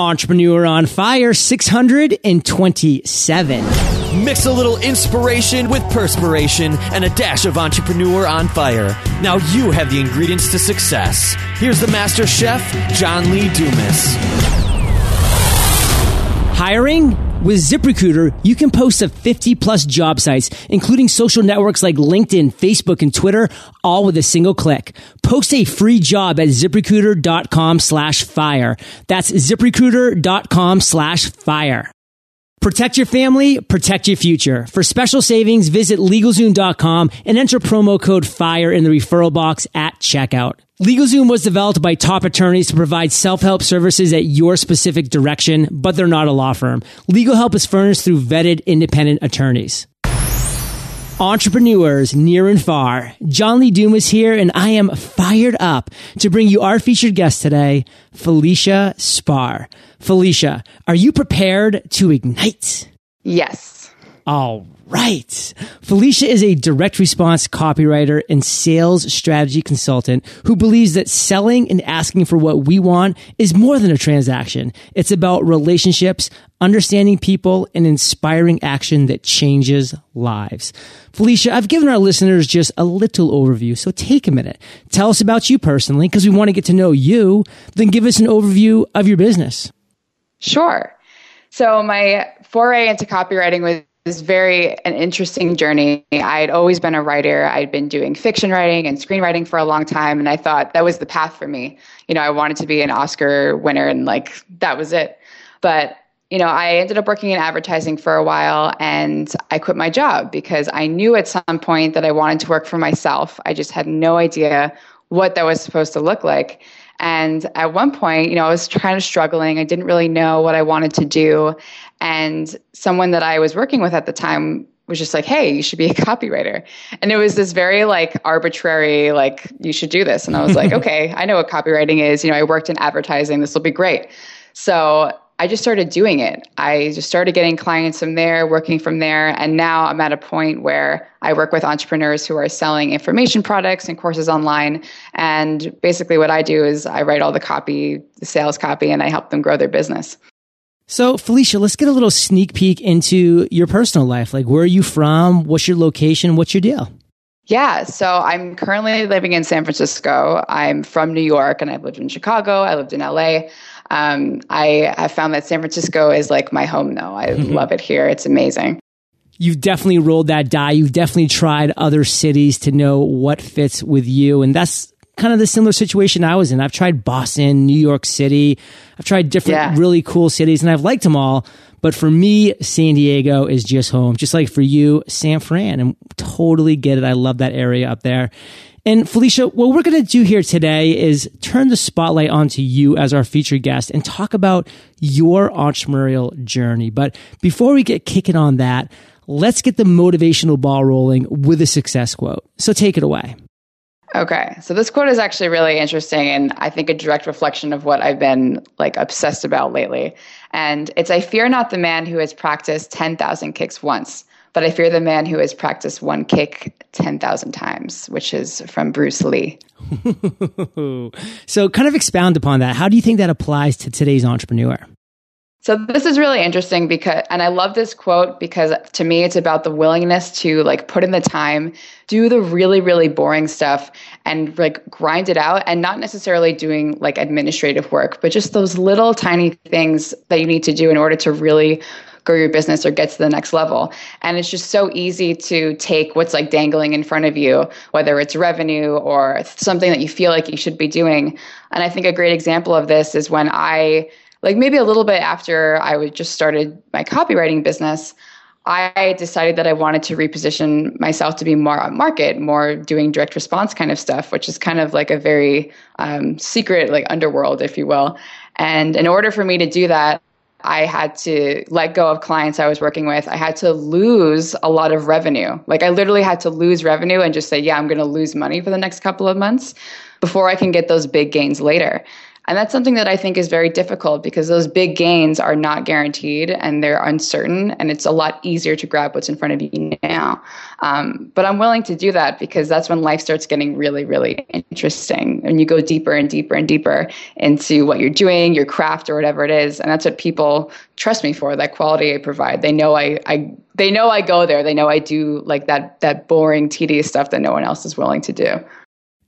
Entrepreneur on Fire 627. Mix a little inspiration with perspiration and a dash of entrepreneur on fire. Now you have the ingredients to success. Here's the master chef, John Lee Dumas. Hiring? With ZipRecruiter, you can post to 50 plus job sites, including social networks like LinkedIn, Facebook, and Twitter, all with a single click. Post a free job at ziprecruiter.com slash fire. That's ziprecruiter.com slash fire. Protect your family, protect your future. For special savings, visit LegalZoom.com and enter promo code FIRE in the referral box at checkout. LegalZoom was developed by top attorneys to provide self-help services at your specific direction, but they're not a law firm. Legal help is furnished through vetted independent attorneys entrepreneurs near and far. John Lee Dumas here, and I am fired up to bring you our featured guest today, Felicia Spahr. Felicia, are you prepared to ignite? Yes. All right. Felicia is a direct response copywriter and sales strategy consultant who believes that selling and asking for what we want is more than a transaction. It's about relationships, understanding people, and inspiring action that changes lives. Felicia, I've given our listeners just a little overview, so take a minute. Tell us about you personally, because we want to get to know you, then give us an overview of your business. Sure. So my foray into copywriting was was very an interesting journey. I'd always been a writer. I'd been doing fiction writing and screenwriting for a long time, and I thought that was the path for me. You know, I wanted to be an Oscar winner, and like that was it. But you know, I ended up working in advertising for a while, and I quit my job because I knew at some point that I wanted to work for myself. I just had no idea what that was supposed to look like. And at one point, you know, I was kind of struggling. I didn't really know what I wanted to do. And someone that I was working with at the time was just like, hey, you should be a copywriter. And it was this very like arbitrary, like, you should do this. And I was like, okay, I know what copywriting is. You know, I worked in advertising. This will be great. So I just started doing it. I just started getting clients from there, working from there. And now I'm at a point where I work with entrepreneurs who are selling information products and courses online. And basically, what I do is I write all the copy, the sales copy, and I help them grow their business. So, Felicia, let's get a little sneak peek into your personal life. Like, where are you from? What's your location? What's your deal? Yeah, so I'm currently living in San Francisco. I'm from New York and I've lived in Chicago. I lived in LA. Um, I have found that San Francisco is like my home, though. I mm-hmm. love it here. It's amazing. You've definitely rolled that die. You've definitely tried other cities to know what fits with you. And that's kind of the similar situation I was in. I've tried Boston, New York City. I've tried different yeah. really cool cities and I've liked them all. But for me, San Diego is just home. Just like for you, San Fran. And totally get it. I love that area up there. And Felicia, what we're going to do here today is turn the spotlight onto you as our featured guest and talk about your entrepreneurial journey. But before we get kicking on that, let's get the motivational ball rolling with a success quote. So take it away. Okay. So this quote is actually really interesting and I think a direct reflection of what I've been like obsessed about lately. And it's I fear not the man who has practiced 10,000 kicks once, but I fear the man who has practiced one kick 10,000 times, which is from Bruce Lee. so, kind of expound upon that. How do you think that applies to today's entrepreneur? So this is really interesting because and I love this quote because to me it's about the willingness to like put in the time, do the really really boring stuff and like grind it out and not necessarily doing like administrative work, but just those little tiny things that you need to do in order to really grow your business or get to the next level. And it's just so easy to take what's like dangling in front of you, whether it's revenue or something that you feel like you should be doing. And I think a great example of this is when I like maybe a little bit after I was just started my copywriting business, I decided that I wanted to reposition myself to be more on market, more doing direct response kind of stuff, which is kind of like a very um, secret, like underworld, if you will. And in order for me to do that, I had to let go of clients I was working with. I had to lose a lot of revenue. Like I literally had to lose revenue and just say, yeah, I'm going to lose money for the next couple of months before I can get those big gains later. And that's something that I think is very difficult because those big gains are not guaranteed and they're uncertain. And it's a lot easier to grab what's in front of you now. Um, but I'm willing to do that because that's when life starts getting really, really interesting. And you go deeper and deeper and deeper into what you're doing, your craft, or whatever it is. And that's what people trust me for that quality I provide. They know I, I they know I go there. They know I do like that that boring, tedious stuff that no one else is willing to do.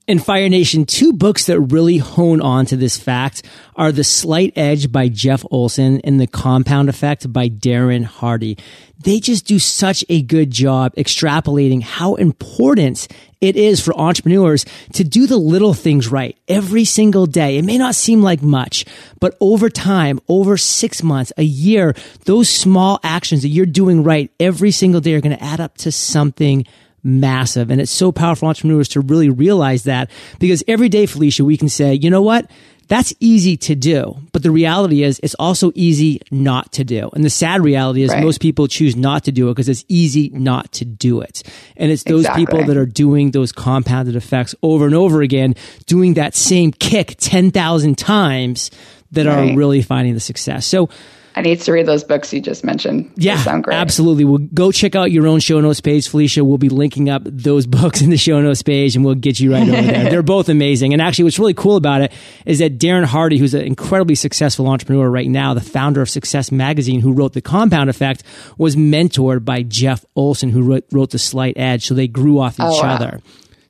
In Fire Nation, two books that really hone on to this fact are The Slight Edge by Jeff Olson and The Compound Effect by Darren Hardy. They just do such a good job extrapolating how important it is for entrepreneurs to do the little things right every single day. It may not seem like much, but over time, over six months, a year, those small actions that you're doing right every single day are going to add up to something massive. And it's so powerful entrepreneurs to really realize that because every day, Felicia, we can say, you know what? That's easy to do. But the reality is it's also easy not to do. And the sad reality is right. most people choose not to do it because it's easy not to do it. And it's those exactly. people that are doing those compounded effects over and over again, doing that same kick 10,000 times that right. are really finding the success. So I need to read those books you just mentioned. Yeah, sound great. absolutely. We'll go check out your own show notes page, Felicia. We'll be linking up those books in the show notes page, and we'll get you right over there. They're both amazing. And actually, what's really cool about it is that Darren Hardy, who's an incredibly successful entrepreneur right now, the founder of Success Magazine, who wrote The Compound Effect, was mentored by Jeff Olson, who wrote, wrote The Slight Edge. So they grew off each oh, wow. other.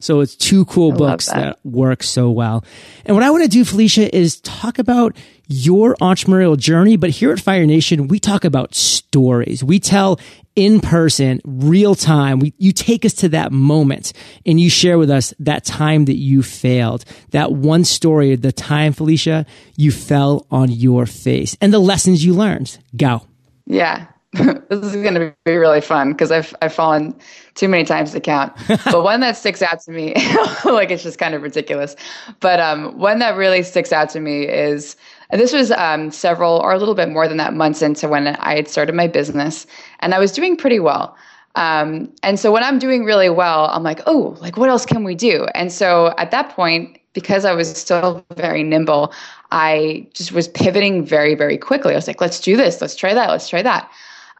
So it's two cool I books that. that work so well. And what I want to do, Felicia, is talk about your entrepreneurial journey. But here at Fire Nation, we talk about stories. We tell in person, real time. We, you take us to that moment and you share with us that time that you failed, that one story, of the time, Felicia, you fell on your face and the lessons you learned. Go. Yeah. this is going to be really fun because I've I've fallen too many times to count. but one that sticks out to me, like it's just kind of ridiculous. But um, one that really sticks out to me is this was um, several or a little bit more than that months into when I had started my business, and I was doing pretty well. Um, and so when I'm doing really well, I'm like, oh, like what else can we do? And so at that point, because I was still very nimble, I just was pivoting very, very quickly. I was like, let's do this, let's try that, let's try that.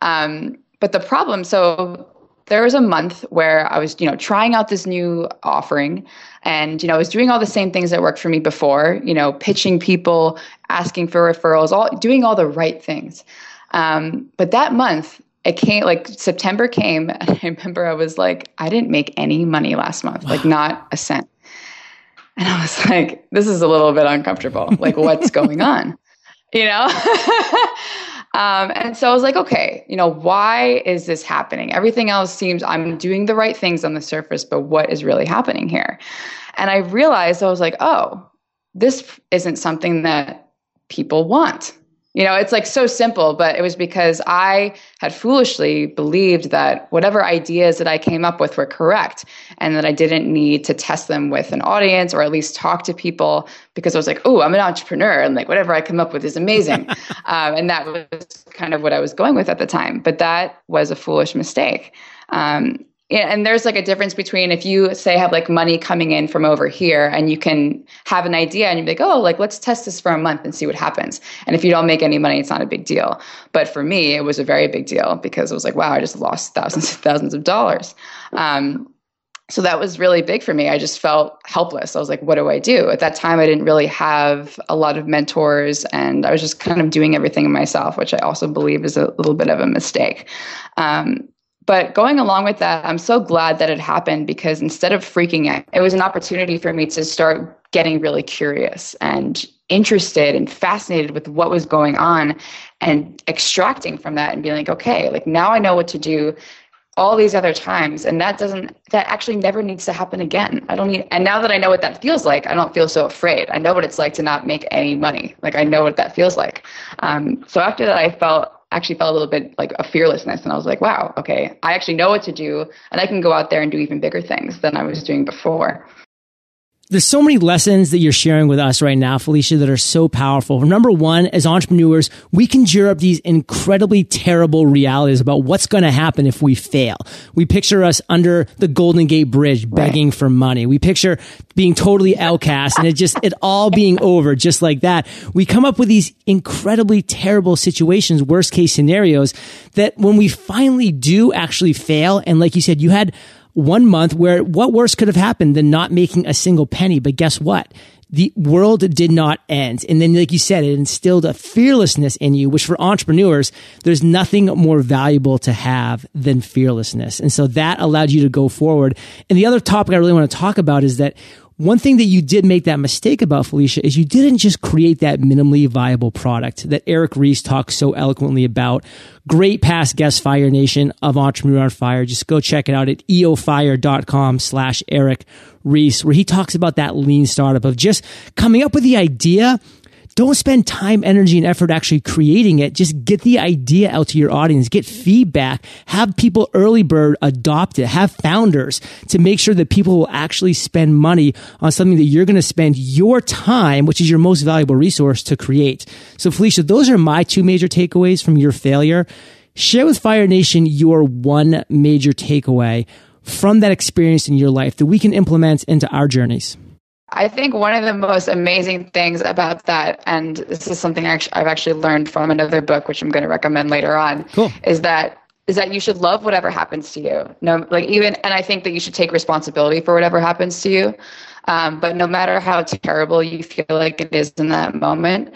Um, but the problem, so there was a month where I was, you know, trying out this new offering and, you know, I was doing all the same things that worked for me before, you know, pitching people, asking for referrals, all doing all the right things. Um, but that month, it came like September came, and I remember I was like, I didn't make any money last month, like not a cent. And I was like, this is a little bit uncomfortable. Like, what's going on? You know? Um, and so I was like, okay, you know, why is this happening? Everything else seems I'm doing the right things on the surface, but what is really happening here? And I realized I was like, oh, this isn't something that people want. You know, it's like so simple, but it was because I had foolishly believed that whatever ideas that I came up with were correct and that I didn't need to test them with an audience or at least talk to people because I was like, oh, I'm an entrepreneur and like whatever I come up with is amazing. um, and that was kind of what I was going with at the time. But that was a foolish mistake. Um, and there's like a difference between if you say have like money coming in from over here and you can have an idea and you're like oh like let's test this for a month and see what happens. And if you don't make any money it's not a big deal. But for me it was a very big deal because it was like wow i just lost thousands and thousands of dollars. Um, so that was really big for me. I just felt helpless. I was like what do i do? At that time i didn't really have a lot of mentors and i was just kind of doing everything myself which i also believe is a little bit of a mistake. Um, but going along with that, I'm so glad that it happened because instead of freaking out, it was an opportunity for me to start getting really curious and interested and fascinated with what was going on and extracting from that and being like, okay, like now I know what to do all these other times. And that doesn't that actually never needs to happen again. I don't need and now that i know what that feels like i don't feel so afraid. I know what it's like to not make any money. Like i know what that feels like. Um, so after that i felt actually felt a little bit like a fearlessness. And I was like, wow, okay, I actually know what to do and I can go out there and do even bigger things than I was doing before. There's so many lessons that you're sharing with us right now, Felicia, that are so powerful. Number one, as entrepreneurs, we can conjure up these incredibly terrible realities about what's going to happen if we fail. We picture us under the Golden Gate Bridge begging right. for money. We picture being totally outcast and it just, it all being over just like that. We come up with these incredibly terrible situations, worst case scenarios that when we finally do actually fail, and like you said, you had one month where what worse could have happened than not making a single penny? But guess what? The world did not end. And then, like you said, it instilled a fearlessness in you, which for entrepreneurs, there's nothing more valuable to have than fearlessness. And so that allowed you to go forward. And the other topic I really want to talk about is that one thing that you did make that mistake about, Felicia, is you didn't just create that minimally viable product that Eric Ries talks so eloquently about. Great past guest Fire Nation of Entrepreneur on Fire. Just go check it out at eofire.com slash Eric Ries, where he talks about that lean startup of just coming up with the idea don't spend time, energy, and effort actually creating it. Just get the idea out to your audience, get feedback, have people early bird adopt it, have founders to make sure that people will actually spend money on something that you're going to spend your time, which is your most valuable resource to create. So Felicia, those are my two major takeaways from your failure. Share with Fire Nation your one major takeaway from that experience in your life that we can implement into our journeys. I think one of the most amazing things about that, and this is something I've actually learned from another book, which I'm going to recommend later on, cool. is that is that you should love whatever happens to you. No, like even, and I think that you should take responsibility for whatever happens to you. Um, but no matter how terrible you feel like it is in that moment,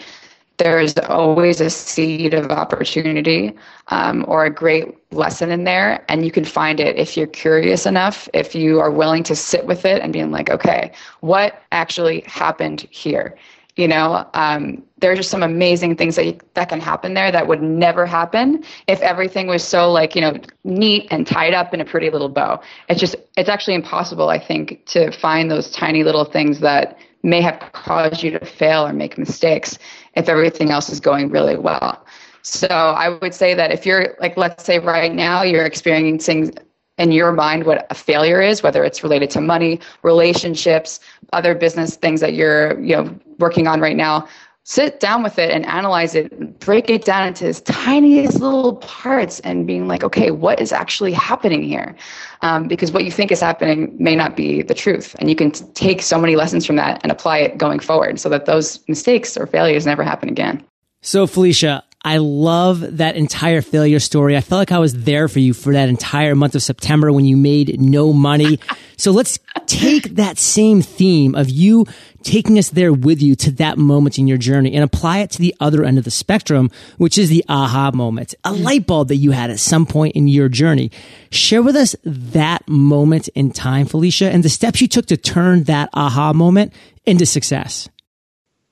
there's always a seed of opportunity um, or a great lesson in there. And you can find it if you're curious enough, if you are willing to sit with it and being like, okay, what actually happened here? You know, um, there's just some amazing things that you, that can happen there that would never happen if everything was so like you know neat and tied up in a pretty little bow. It's just it's actually impossible, I think, to find those tiny little things that may have caused you to fail or make mistakes if everything else is going really well. So I would say that if you're like, let's say right now you're experiencing in your mind what a failure is, whether it's related to money, relationships, other business things that you're, you know, working on right now, sit down with it and analyze it, break it down into its tiniest little parts and being like, okay, what is actually happening here? Um, because what you think is happening may not be the truth. And you can t- take so many lessons from that and apply it going forward so that those mistakes or failures never happen again. So, Felicia, I love that entire failure story. I felt like I was there for you for that entire month of September when you made no money. so let's take that same theme of you taking us there with you to that moment in your journey and apply it to the other end of the spectrum, which is the aha moment, a mm. light bulb that you had at some point in your journey. Share with us that moment in time, Felicia, and the steps you took to turn that aha moment into success.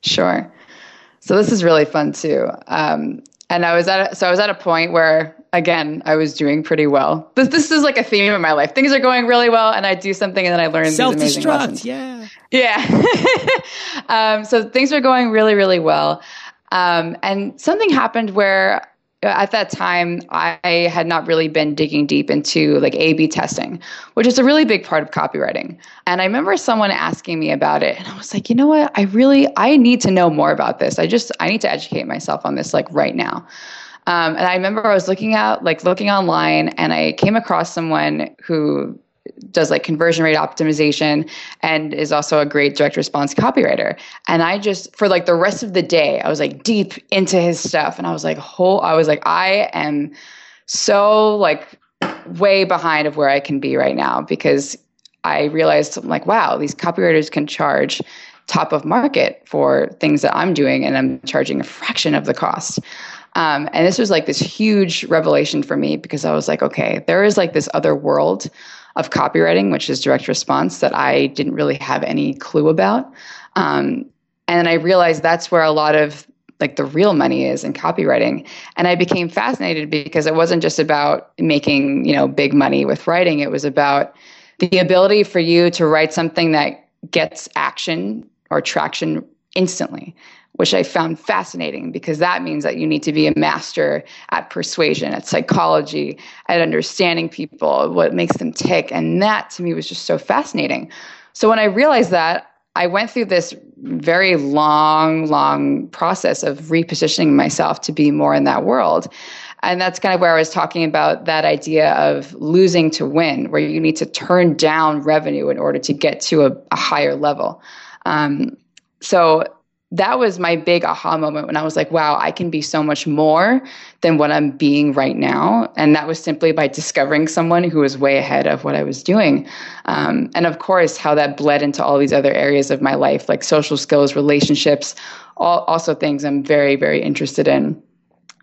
Sure. So this is really fun too. Um, and I was at a, so I was at a point where again I was doing pretty well. This this is like a theme in my life. Things are going really well, and I do something, and then I learn self destruct. Yeah, yeah. um, so things are going really really well, um, and something happened where at that time i had not really been digging deep into like a b testing which is a really big part of copywriting and i remember someone asking me about it and i was like you know what i really i need to know more about this i just i need to educate myself on this like right now um, and i remember i was looking out, like looking online and i came across someone who does like conversion rate optimization and is also a great direct response copywriter. And I just for like the rest of the day, I was like deep into his stuff and I was like whole I was like I am so like way behind of where I can be right now because I realized I'm like wow, these copywriters can charge top of market for things that I'm doing and I'm charging a fraction of the cost. Um, and this was like this huge revelation for me because I was like, okay, there is like this other world of copywriting, which is direct response, that I didn't really have any clue about. Um, and I realized that's where a lot of like the real money is in copywriting. And I became fascinated because it wasn't just about making, you know, big money with writing. It was about the ability for you to write something that gets action or traction instantly which I found fascinating because that means that you need to be a master at persuasion, at psychology, at understanding people, what makes them tick. And that to me was just so fascinating. So when I realized that, I went through this very long, long process of repositioning myself to be more in that world. And that's kind of where I was talking about that idea of losing to win, where you need to turn down revenue in order to get to a, a higher level. Um, so that was my big aha moment when I was like, wow, I can be so much more than what I'm being right now. And that was simply by discovering someone who was way ahead of what I was doing. Um, and of course, how that bled into all these other areas of my life, like social skills, relationships, all, also things I'm very, very interested in.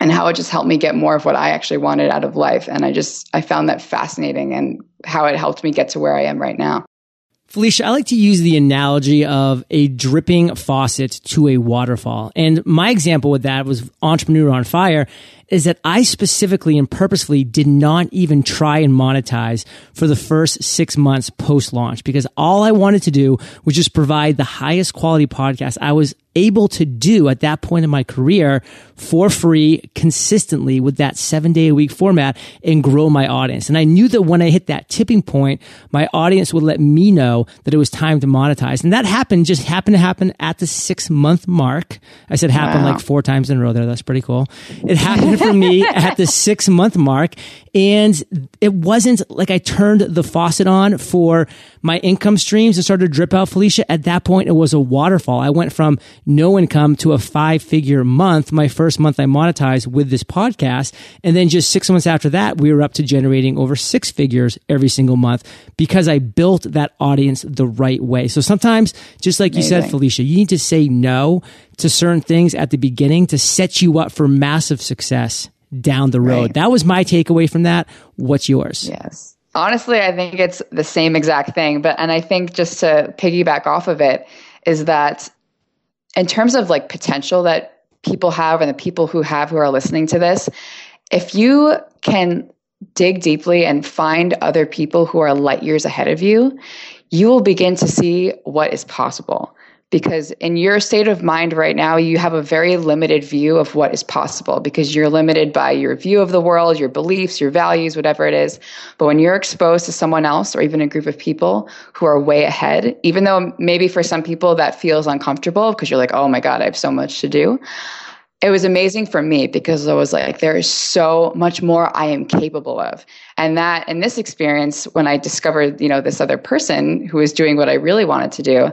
And how it just helped me get more of what I actually wanted out of life. And I just, I found that fascinating and how it helped me get to where I am right now. Felicia, I like to use the analogy of a dripping faucet to a waterfall. And my example with that was Entrepreneur on Fire is that I specifically and purposefully did not even try and monetize for the first six months post launch because all I wanted to do was just provide the highest quality podcast I was able to do at that point in my career for free consistently with that seven day a week format and grow my audience. And I knew that when I hit that tipping point, my audience would let me know that it was time to monetize. And that happened, just happened to happen at the six month mark. I said happened wow. like four times in a row there. That's pretty cool. It happened for me at the six month mark. And it wasn't like I turned the faucet on for my income streams and started to drip out Felicia. At that point, it was a waterfall. I went from no income to a five figure month. My first month I monetized with this podcast. And then just six months after that, we were up to generating over six figures every single month because I built that audience the right way. So sometimes, just like Amazing. you said, Felicia, you need to say no to certain things at the beginning to set you up for massive success down the road. Right. That was my takeaway from that. What's yours? Yes. Honestly, I think it's the same exact thing. But, and I think just to piggyback off of it, is that in terms of like potential that people have and the people who have who are listening to this, if you can dig deeply and find other people who are light years ahead of you, you will begin to see what is possible because in your state of mind right now, you have a very limited view of what is possible because you're limited by your view of the world, your beliefs, your values, whatever it is. But when you're exposed to someone else or even a group of people who are way ahead, even though maybe for some people that feels uncomfortable because you're like, oh my God, I have so much to do. It was amazing for me because I was like, there is so much more I am capable of. And that in this experience, when I discovered, you know, this other person who was doing what I really wanted to do,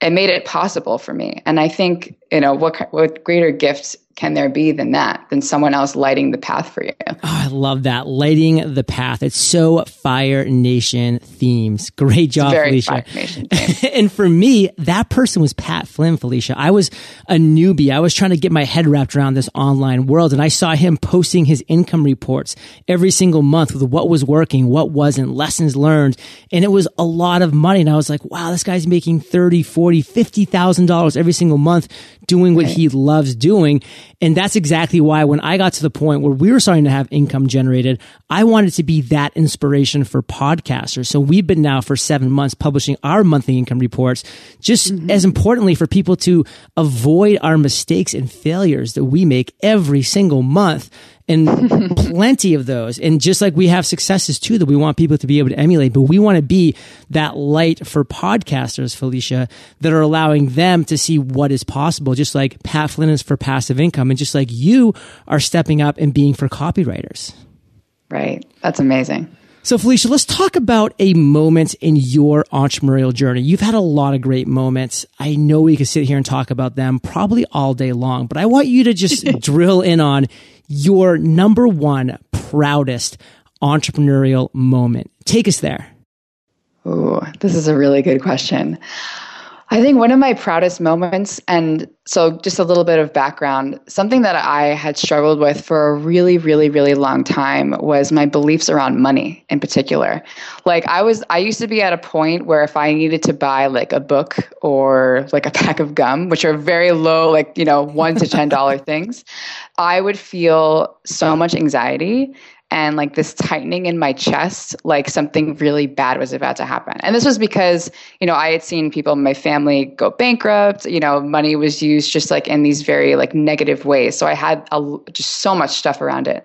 it made it possible for me. And I think, you know, what what greater gift can there be than that, than someone else lighting the path for you? Oh, I love that. Lighting the path. It's so Fire Nation themes. Great job, Felicia. and for me, that person was Pat Flynn, Felicia. I was a newbie. I was trying to get my head wrapped around this online world and I saw him posting his income reports every single month with what was working, what wasn't, lessons learned. And it was a lot of money. And I was like, wow, this guy's making 30, 40, $50,000 every single month doing what he loves doing. And that's exactly why when I got to the point where we were starting to have income generated, I wanted to be that inspiration for podcasters. So we've been now for seven months publishing our monthly income reports, just mm-hmm. as importantly for people to avoid our mistakes and failures that we make every single month and plenty of those. And just like we have successes too that we want people to be able to emulate, but we want to be that light for podcasters, Felicia, that are allowing them to see what is possible, just like Pat Flynn is for passive income and just like you are stepping up and being for copywriters. Right. That's amazing. So, Felicia, let's talk about a moment in your entrepreneurial journey. You've had a lot of great moments. I know we could sit here and talk about them probably all day long, but I want you to just drill in on your number one proudest entrepreneurial moment? Take us there. Oh, this is a really good question. I think one of my proudest moments, and so just a little bit of background, something that I had struggled with for a really, really, really long time was my beliefs around money in particular. Like I was, I used to be at a point where if I needed to buy like a book or like a pack of gum, which are very low, like, you know, one to $10 things, I would feel so much anxiety and like this tightening in my chest, like something really bad was about to happen. And this was because, you know, I had seen people in my family go bankrupt, you know, money was used just like in these very like negative ways. So I had a, just so much stuff around it.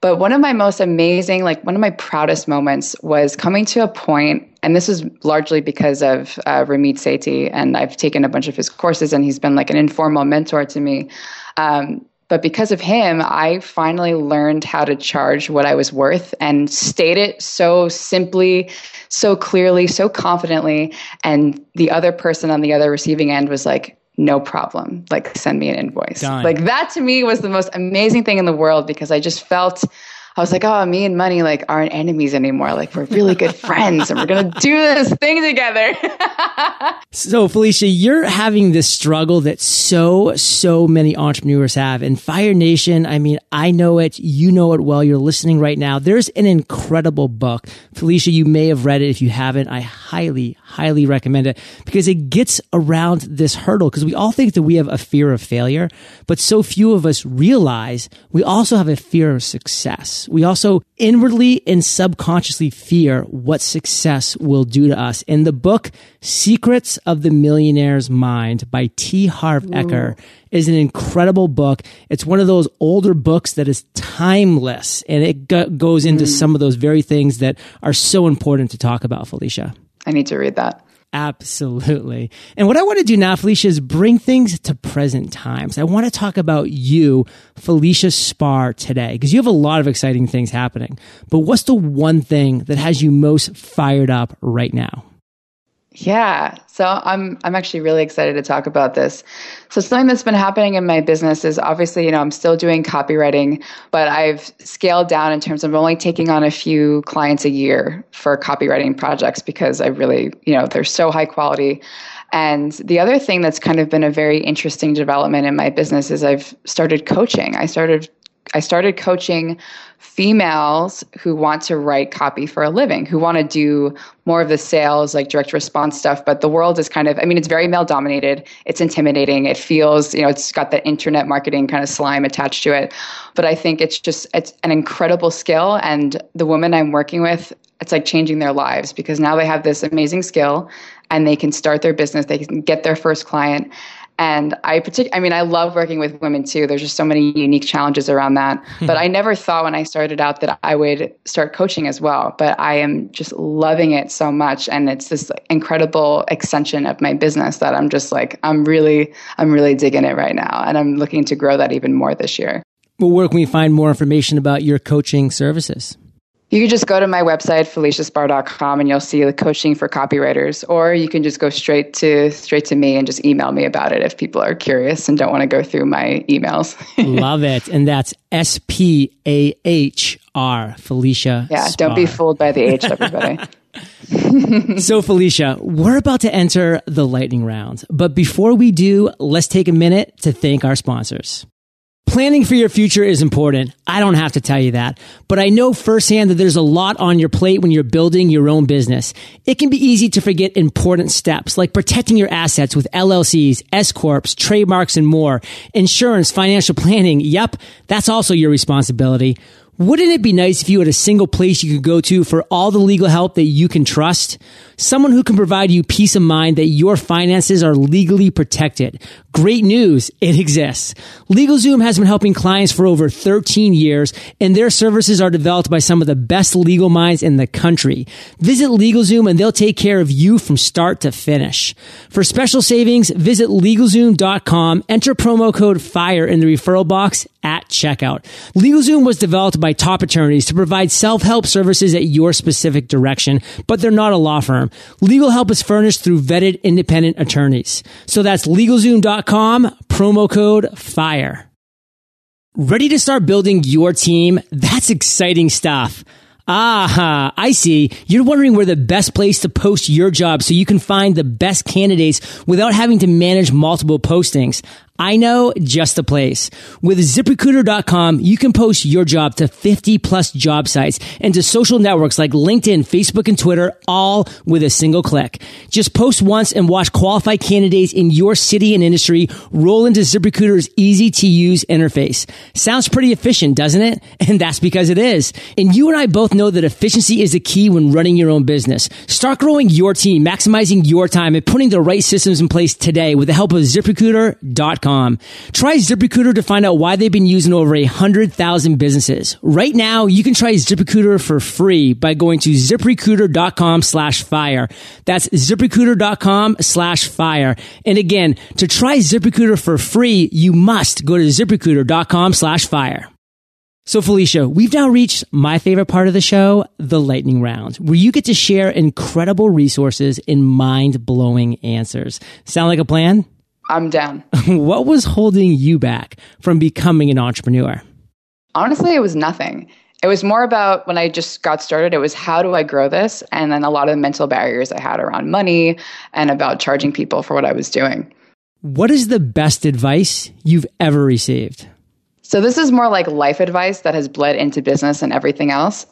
But one of my most amazing, like one of my proudest moments was coming to a point, and this was largely because of uh, Ramit Sethi, and I've taken a bunch of his courses, and he's been like an informal mentor to me. Um, but because of him, I finally learned how to charge what I was worth and state it so simply, so clearly, so confidently. And the other person on the other receiving end was like, no problem. Like, send me an invoice. Done. Like, that to me was the most amazing thing in the world because I just felt I was like, oh, me and money like aren't enemies anymore. Like we're really good friends and we're gonna do this thing together. so Felicia, you're having this struggle that so, so many entrepreneurs have. And Fire Nation, I mean, I know it, you know it well. You're listening right now. There's an incredible book. Felicia, you may have read it. If you haven't, I highly, highly recommend it because it gets around this hurdle because we all think that we have a fear of failure, but so few of us realize we also have a fear of success. We also inwardly and subconsciously fear what success will do to us. In the book, Secrets of the Millionaire's Mind by T. Harv Eker is an incredible book. It's one of those older books that is timeless and it go- goes into mm. some of those very things that are so important to talk about, Felicia. I need to read that. Absolutely. And what I want to do now, Felicia, is bring things to present times. I want to talk about you, Felicia Spahr, today, because you have a lot of exciting things happening. But what's the one thing that has you most fired up right now? Yeah, so I'm I'm actually really excited to talk about this. So something that's been happening in my business is obviously, you know, I'm still doing copywriting, but I've scaled down in terms of only taking on a few clients a year for copywriting projects because I really, you know, they're so high quality. And the other thing that's kind of been a very interesting development in my business is I've started coaching. I started I started coaching females who want to write copy for a living, who want to do more of the sales, like direct response stuff. But the world is kind of, I mean, it's very male dominated. It's intimidating. It feels, you know, it's got the internet marketing kind of slime attached to it. But I think it's just, it's an incredible skill. And the women I'm working with, it's like changing their lives because now they have this amazing skill and they can start their business, they can get their first client and I partic- I mean, I love working with women too. There's just so many unique challenges around that. Hmm. but I never thought when I started out that I would start coaching as well. But I am just loving it so much. And it's this incredible extension of my business that I'm just like, I'm really, I'm really digging it right now. And I'm looking to grow that even more this year. Well, where can we find more information about your coaching services? You can just go to my website, feliciaspahr.com, and you'll see the coaching for copywriters. Or you can just go straight to straight to me and just email me about it if people are curious and don't want to go through my emails. Love it. And that's S P A H R, Felicia. Yeah, Spahr. don't be fooled by the H, everybody. so, Felicia, we're about to enter the lightning round. But before we do, let's take a minute to thank our sponsors. Planning for your future is important. I don't have to tell you that, but I know firsthand that there's a lot on your plate when you're building your own business. It can be easy to forget important steps like protecting your assets with LLCs, S corps, trademarks, and more. Insurance, financial planning. Yep, that's also your responsibility. Wouldn't it be nice if you had a single place you could go to for all the legal help that you can trust? Someone who can provide you peace of mind that your finances are legally protected. Great news, it exists. LegalZoom has been helping clients for over 13 years, and their services are developed by some of the best legal minds in the country. Visit LegalZoom and they'll take care of you from start to finish. For special savings, visit LegalZoom.com, enter promo code FIRE in the referral box at checkout. LegalZoom was developed by top attorneys to provide self-help services at your specific direction, but they're not a law firm. Legal help is furnished through vetted independent attorneys. So that's LegalZoom.com, promo code FIRE. Ready to start building your team? That's exciting stuff. Ah, I see. You're wondering where the best place to post your job so you can find the best candidates without having to manage multiple postings. I know just the place. With ziprecruiter.com, you can post your job to 50 plus job sites and to social networks like LinkedIn, Facebook, and Twitter, all with a single click. Just post once and watch qualified candidates in your city and industry roll into ZipRecruiter's easy to use interface. Sounds pretty efficient, doesn't it? And that's because it is. And you and I both know that efficiency is the key when running your own business. Start growing your team, maximizing your time, and putting the right systems in place today with the help of ziprecruiter.com. ZipRecruiter.com. Try ZipRecruiter to find out why they've been using over a hundred thousand businesses. Right now, you can try ZipRecruiter for free by going to ZipRecruiter.com slash fire. That's ZipRecruiter.com slash fire. And again, to try ZipRecruiter for free, you must go to ZipRecruiter.com slash fire. So Felicia, we've now reached my favorite part of the show, the lightning round, where you get to share incredible resources and mind blowing answers. Sound like a plan? I'm down. what was holding you back from becoming an entrepreneur? Honestly, it was nothing. It was more about when I just got started, it was how do I grow this? And then a lot of the mental barriers I had around money and about charging people for what I was doing. What is the best advice you've ever received? So this is more like life advice that has bled into business and everything else.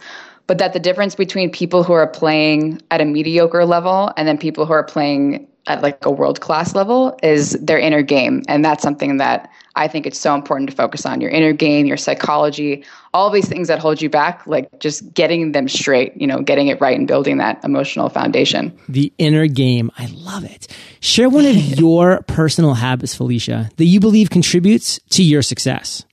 But that the difference between people who are playing at a mediocre level and then people who are playing at like a world class level is their inner game. And that's something that I think it's so important to focus on your inner game, your psychology, all these things that hold you back, like just getting them straight, you know, getting it right and building that emotional foundation. The inner game. I love it. Share one of your personal habits, Felicia, that you believe contributes to your success.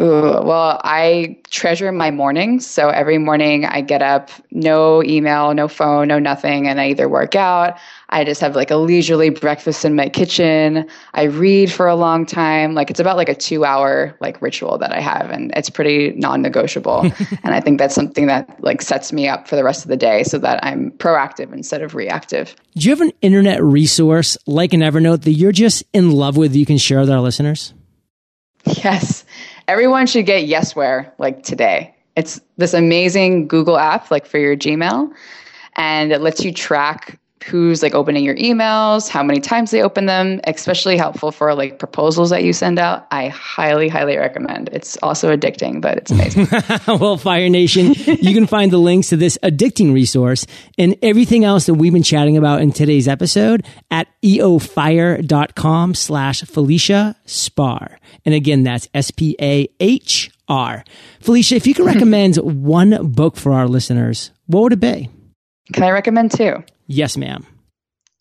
Ooh, well, I treasure my mornings. So every morning I get up, no email, no phone, no nothing, and I either work out. I just have like a leisurely breakfast in my kitchen. I read for a long time. Like it's about like a two hour like ritual that I have, and it's pretty non negotiable. and I think that's something that like sets me up for the rest of the day so that I'm proactive instead of reactive. Do you have an internet resource like an Evernote that you're just in love with that you can share with our listeners? Yes everyone should get Yesware like today. It's this amazing Google app like for your Gmail and it lets you track who's like opening your emails, how many times they open them, especially helpful for like proposals that you send out. I highly, highly recommend. It's also addicting, but it's amazing. well, Fire Nation, you can find the links to this addicting resource and everything else that we've been chatting about in today's episode at eofire.com slash Felicia Spahr. And again, that's S-P-A-H-R. Felicia, if you could recommend one book for our listeners, what would it be? Can I recommend two? Yes, ma'am.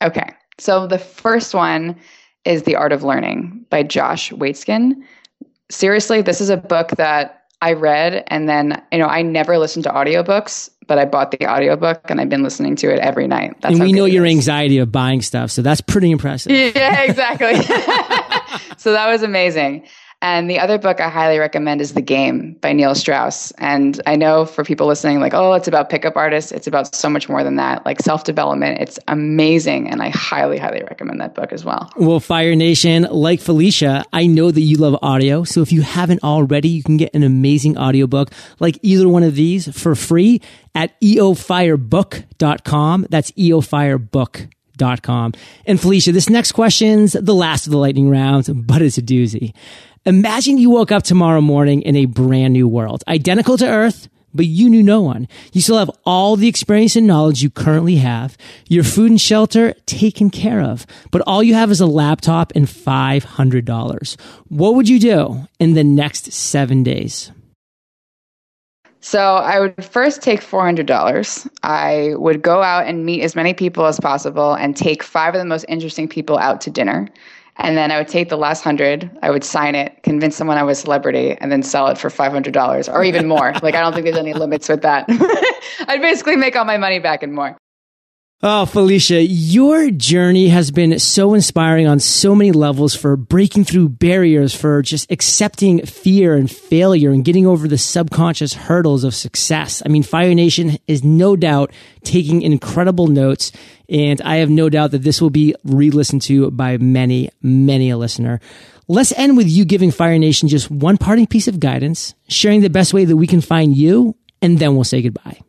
Okay. So the first one is The Art of Learning by Josh Waitzkin. Seriously, this is a book that I read and then, you know, I never listened to audiobooks, but I bought the audiobook and I've been listening to it every night. That's and we know your anxiety of buying stuff, so that's pretty impressive. Yeah, exactly. so that was amazing. And the other book I highly recommend is The Game by Neil Strauss. And I know for people listening, like, oh, it's about pickup artists. It's about so much more than that, like self development. It's amazing. And I highly, highly recommend that book as well. Well, Fire Nation, like Felicia, I know that you love audio. So if you haven't already, you can get an amazing audiobook like either one of these for free at eofirebook.com. That's eofirebook.com. And Felicia, this next question's the last of the lightning round, but it's a doozy. Imagine you woke up tomorrow morning in a brand new world, identical to Earth, but you knew no one. You still have all the experience and knowledge you currently have, your food and shelter taken care of, but all you have is a laptop and $500. What would you do in the next seven days? So I would first take $400. I would go out and meet as many people as possible and take five of the most interesting people out to dinner. And then I would take the last hundred, I would sign it, convince someone I was a celebrity, and then sell it for $500 or even more. like, I don't think there's any limits with that. I'd basically make all my money back and more. Oh, Felicia, your journey has been so inspiring on so many levels for breaking through barriers, for just accepting fear and failure and getting over the subconscious hurdles of success. I mean, Fire Nation is no doubt taking incredible notes, and I have no doubt that this will be re-listened to by many, many a listener. Let's end with you giving Fire Nation just one parting piece of guidance, sharing the best way that we can find you, and then we'll say goodbye.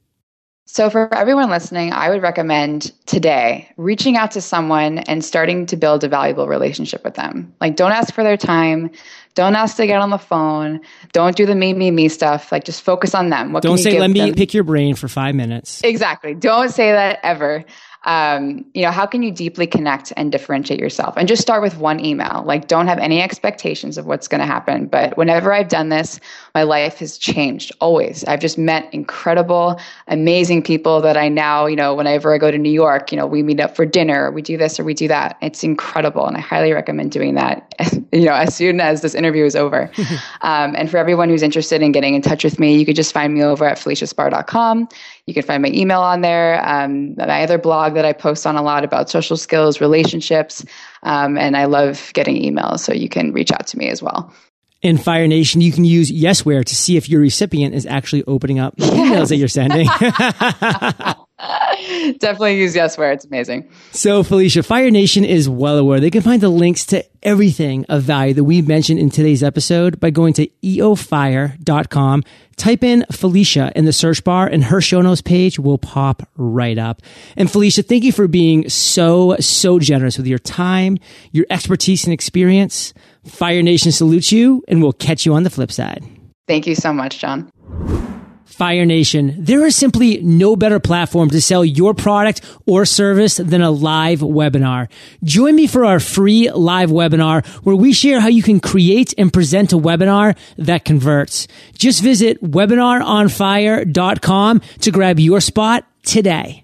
So, for everyone listening, I would recommend today reaching out to someone and starting to build a valuable relationship with them. Like, don't ask for their time. Don't ask to get on the phone. Don't do the me, me, me stuff. Like, just focus on them. What don't say, let me pick your brain for five minutes. Exactly. Don't say that ever. Um, you know, how can you deeply connect and differentiate yourself? And just start with one email. Like, don't have any expectations of what's going to happen. But whenever I've done this, my life has changed always. I've just met incredible, amazing people that I now, you know, whenever I go to New York, you know, we meet up for dinner, we do this or we do that. It's incredible. And I highly recommend doing that, you know, as soon as this interview is over. um, and for everyone who's interested in getting in touch with me, you could just find me over at feliciaspahr.com. You can find my email on there. Um, my other blog that I post on a lot about social skills, relationships, um, and I love getting emails, so you can reach out to me as well. In Fire Nation, you can use Yesware to see if your recipient is actually opening up the emails that you're sending. Definitely use Yesware. It's amazing. So, Felicia, Fire Nation is well aware. They can find the links to everything of value that we mentioned in today's episode by going to eofire.com. Type in Felicia in the search bar and her show notes page will pop right up. And Felicia, thank you for being so, so generous with your time, your expertise and experience. Fire Nation salutes you and we'll catch you on the flip side. Thank you so much, John. Fire Nation, there is simply no better platform to sell your product or service than a live webinar. Join me for our free live webinar where we share how you can create and present a webinar that converts. Just visit webinaronfire.com to grab your spot today.